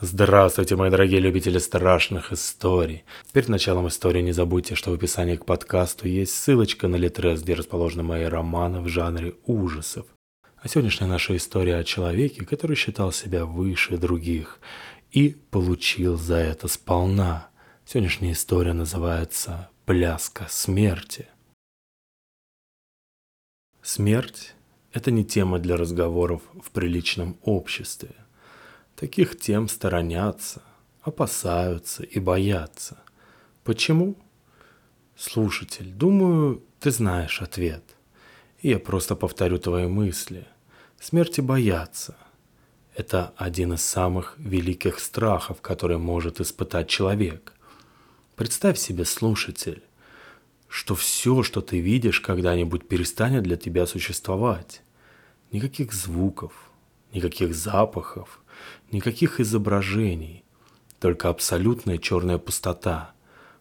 Здравствуйте, мои дорогие любители страшных историй. Перед началом истории не забудьте, что в описании к подкасту есть ссылочка на Литрес, где расположены мои романы в жанре ужасов. А сегодняшняя наша история о человеке, который считал себя выше других и получил за это сполна. Сегодняшняя история называется «Пляска смерти». Смерть – это не тема для разговоров в приличном обществе – Таких тем сторонятся, опасаются и боятся. Почему? Слушатель, думаю, ты знаешь ответ. И я просто повторю твои мысли. Смерти боятся. Это один из самых великих страхов, который может испытать человек. Представь себе, слушатель, что все, что ты видишь, когда-нибудь перестанет для тебя существовать. Никаких звуков, никаких запахов, Никаких изображений, только абсолютная черная пустота.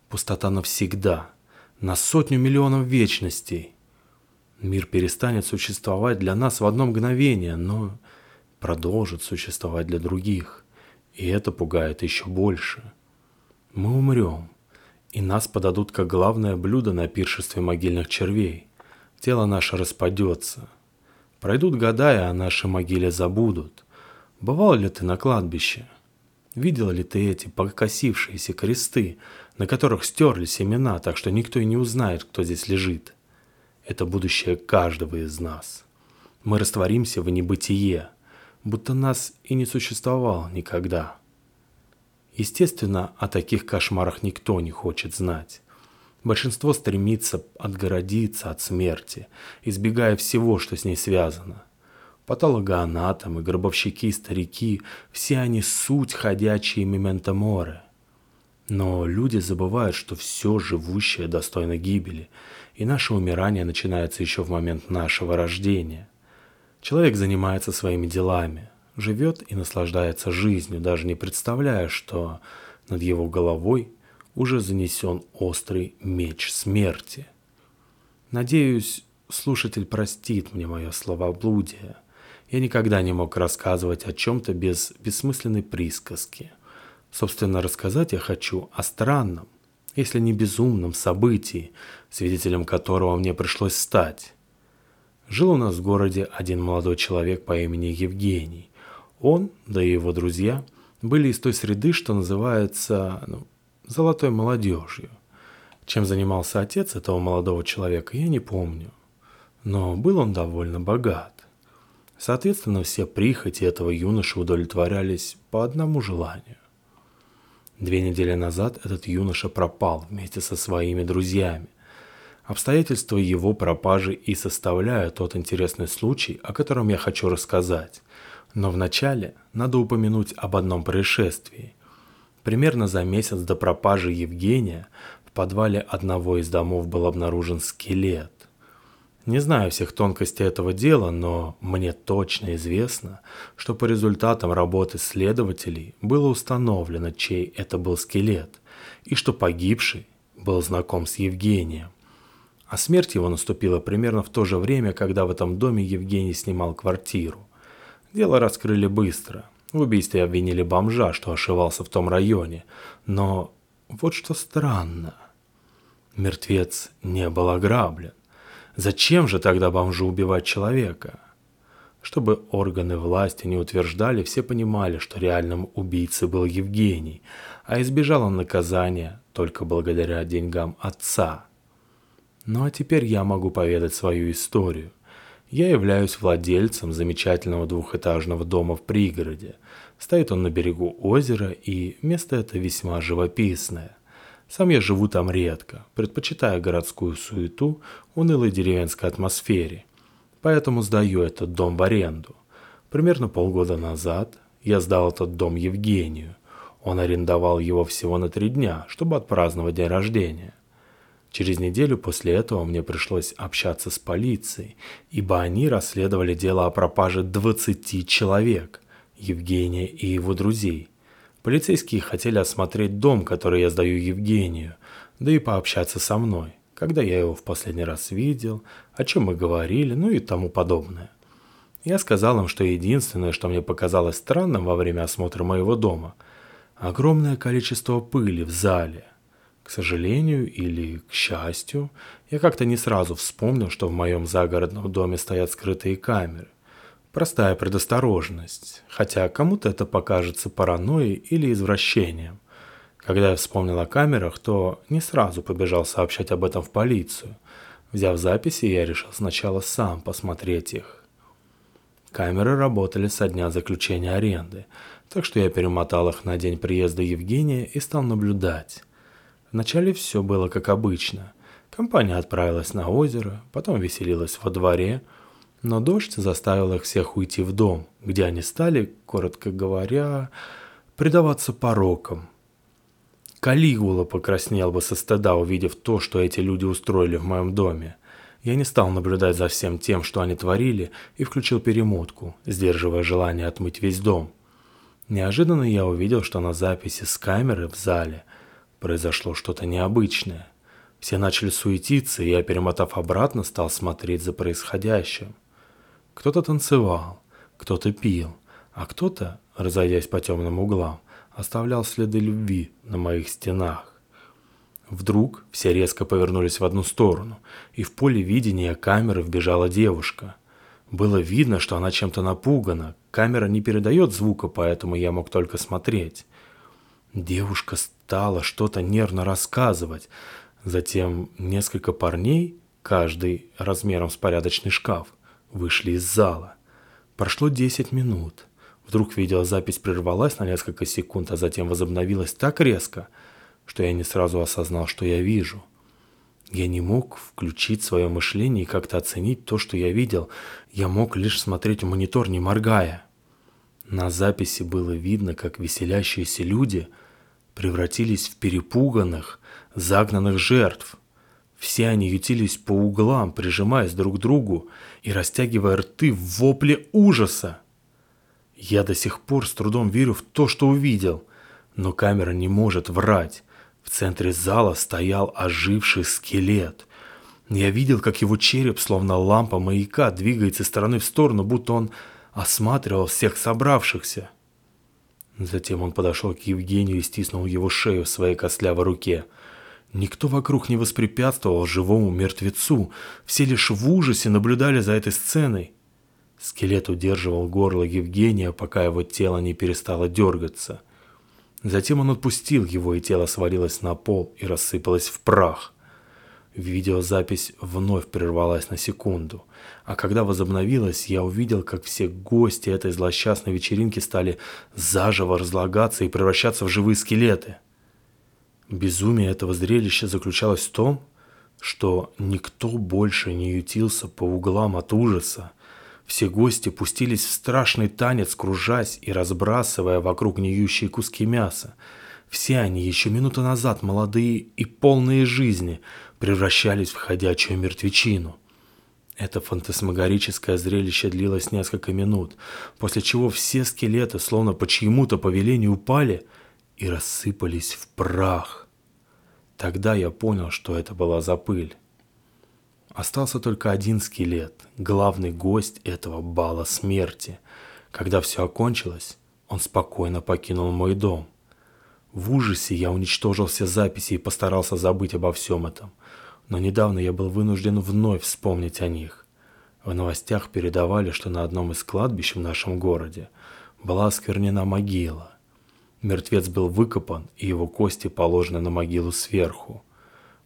Пустота навсегда, на сотню миллионов вечностей. Мир перестанет существовать для нас в одно мгновение, но продолжит существовать для других. И это пугает еще больше. Мы умрем, и нас подадут как главное блюдо на пиршестве могильных червей. Тело наше распадется. Пройдут года, и о нашей могиле забудут. Бывал ли ты на кладбище? Видел ли ты эти покосившиеся кресты, на которых стерлись имена, так что никто и не узнает, кто здесь лежит? Это будущее каждого из нас. Мы растворимся в небытие, будто нас и не существовало никогда. Естественно, о таких кошмарах никто не хочет знать. Большинство стремится отгородиться от смерти, избегая всего, что с ней связано. Патологоанатомы, гробовщики, старики – все они суть ходячие мементо море. Но люди забывают, что все живущее достойно гибели, и наше умирание начинается еще в момент нашего рождения. Человек занимается своими делами, живет и наслаждается жизнью, даже не представляя, что над его головой уже занесен острый меч смерти. Надеюсь, слушатель простит мне мое словоблудие – я никогда не мог рассказывать о чем-то без бессмысленной присказки. Собственно, рассказать я хочу о странном, если не безумном событии, свидетелем которого мне пришлось стать. Жил у нас в городе один молодой человек по имени Евгений. Он, да и его друзья, были из той среды, что называется ну, «золотой молодежью». Чем занимался отец этого молодого человека, я не помню. Но был он довольно богат. Соответственно, все прихоти этого юноши удовлетворялись по одному желанию. Две недели назад этот юноша пропал вместе со своими друзьями. Обстоятельства его пропажи и составляют тот интересный случай, о котором я хочу рассказать. Но вначале надо упомянуть об одном происшествии. Примерно за месяц до пропажи Евгения в подвале одного из домов был обнаружен скелет. Не знаю всех тонкостей этого дела, но мне точно известно, что по результатам работы следователей было установлено, чей это был скелет, и что погибший был знаком с Евгением. А смерть его наступила примерно в то же время, когда в этом доме Евгений снимал квартиру. Дело раскрыли быстро. В убийстве обвинили бомжа, что ошивался в том районе. Но вот что странно. Мертвец не был ограблен. Зачем же тогда бомжу убивать человека? Чтобы органы власти не утверждали, все понимали, что реальным убийцей был Евгений, а избежал он наказания только благодаря деньгам отца. Ну а теперь я могу поведать свою историю. Я являюсь владельцем замечательного двухэтажного дома в пригороде. Стоит он на берегу озера, и место это весьма живописное. Сам я живу там редко, предпочитая городскую суету унылой деревенской атмосфере. Поэтому сдаю этот дом в аренду. Примерно полгода назад я сдал этот дом Евгению. Он арендовал его всего на три дня, чтобы отпраздновать день рождения. Через неделю после этого мне пришлось общаться с полицией, ибо они расследовали дело о пропаже 20 человек, Евгения и его друзей – Полицейские хотели осмотреть дом, который я сдаю Евгению, да и пообщаться со мной, когда я его в последний раз видел, о чем мы говорили, ну и тому подобное. Я сказал им, что единственное, что мне показалось странным во время осмотра моего дома, огромное количество пыли в зале. К сожалению или к счастью, я как-то не сразу вспомнил, что в моем загородном доме стоят скрытые камеры. Простая предосторожность, хотя кому-то это покажется паранойей или извращением. Когда я вспомнил о камерах, то не сразу побежал сообщать об этом в полицию. Взяв записи, я решил сначала сам посмотреть их. Камеры работали со дня заключения аренды, так что я перемотал их на день приезда Евгения и стал наблюдать. Вначале все было как обычно. Компания отправилась на озеро, потом веселилась во дворе, но дождь заставил их всех уйти в дом, где они стали, коротко говоря, предаваться порокам. Калигула покраснел бы со стыда, увидев то, что эти люди устроили в моем доме. Я не стал наблюдать за всем тем, что они творили, и включил перемотку, сдерживая желание отмыть весь дом. Неожиданно я увидел, что на записи с камеры в зале произошло что-то необычное. Все начали суетиться, и я, перемотав обратно, стал смотреть за происходящим. Кто-то танцевал, кто-то пил, а кто-то, разойдясь по темным углам, оставлял следы любви на моих стенах. Вдруг все резко повернулись в одну сторону, и в поле видения камеры вбежала девушка. Было видно, что она чем-то напугана. Камера не передает звука, поэтому я мог только смотреть. Девушка стала что-то нервно рассказывать. Затем несколько парней, каждый размером с порядочный шкаф, вышли из зала. Прошло 10 минут. Вдруг видеозапись прервалась на несколько секунд, а затем возобновилась так резко – что я не сразу осознал, что я вижу. Я не мог включить свое мышление и как-то оценить то, что я видел. Я мог лишь смотреть в монитор, не моргая. На записи было видно, как веселящиеся люди превратились в перепуганных, загнанных жертв. Все они ютились по углам, прижимаясь друг к другу и растягивая рты в вопле ужаса. Я до сих пор с трудом верю в то, что увидел, но камера не может врать. В центре зала стоял оживший скелет. Я видел, как его череп, словно лампа маяка, двигается из стороны в сторону, будто он осматривал всех собравшихся. Затем он подошел к Евгению и стиснул его шею в своей костлявой руке. Никто вокруг не воспрепятствовал живому мертвецу, все лишь в ужасе наблюдали за этой сценой. Скелет удерживал горло Евгения, пока его тело не перестало дергаться. Затем он отпустил его, и тело свалилось на пол и рассыпалось в прах. Видеозапись вновь прервалась на секунду, а когда возобновилась, я увидел, как все гости этой злосчастной вечеринки стали заживо разлагаться и превращаться в живые скелеты. Безумие этого зрелища заключалось в том, что никто больше не ютился по углам от ужаса, все гости пустились в страшный танец, кружась и разбрасывая вокруг гниющие куски мяса. Все они, еще минуту назад молодые и полные жизни, превращались в ходячую мертвечину. Это фантасмагорическое зрелище длилось несколько минут, после чего все скелеты, словно по чьему-то повелению, упали и рассыпались в прах. Тогда я понял, что это была за пыль. Остался только один скелет, главный гость этого бала смерти. Когда все окончилось, он спокойно покинул мой дом. В ужасе я уничтожил все записи и постарался забыть обо всем этом. Но недавно я был вынужден вновь вспомнить о них. В новостях передавали, что на одном из кладбищ в нашем городе была осквернена могила. Мертвец был выкопан, и его кости положены на могилу сверху.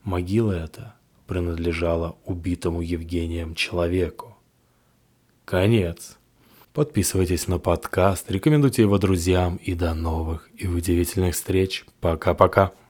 Могила эта принадлежала убитому Евгением человеку. Конец. Подписывайтесь на подкаст, рекомендуйте его друзьям и до новых и удивительных встреч. Пока-пока.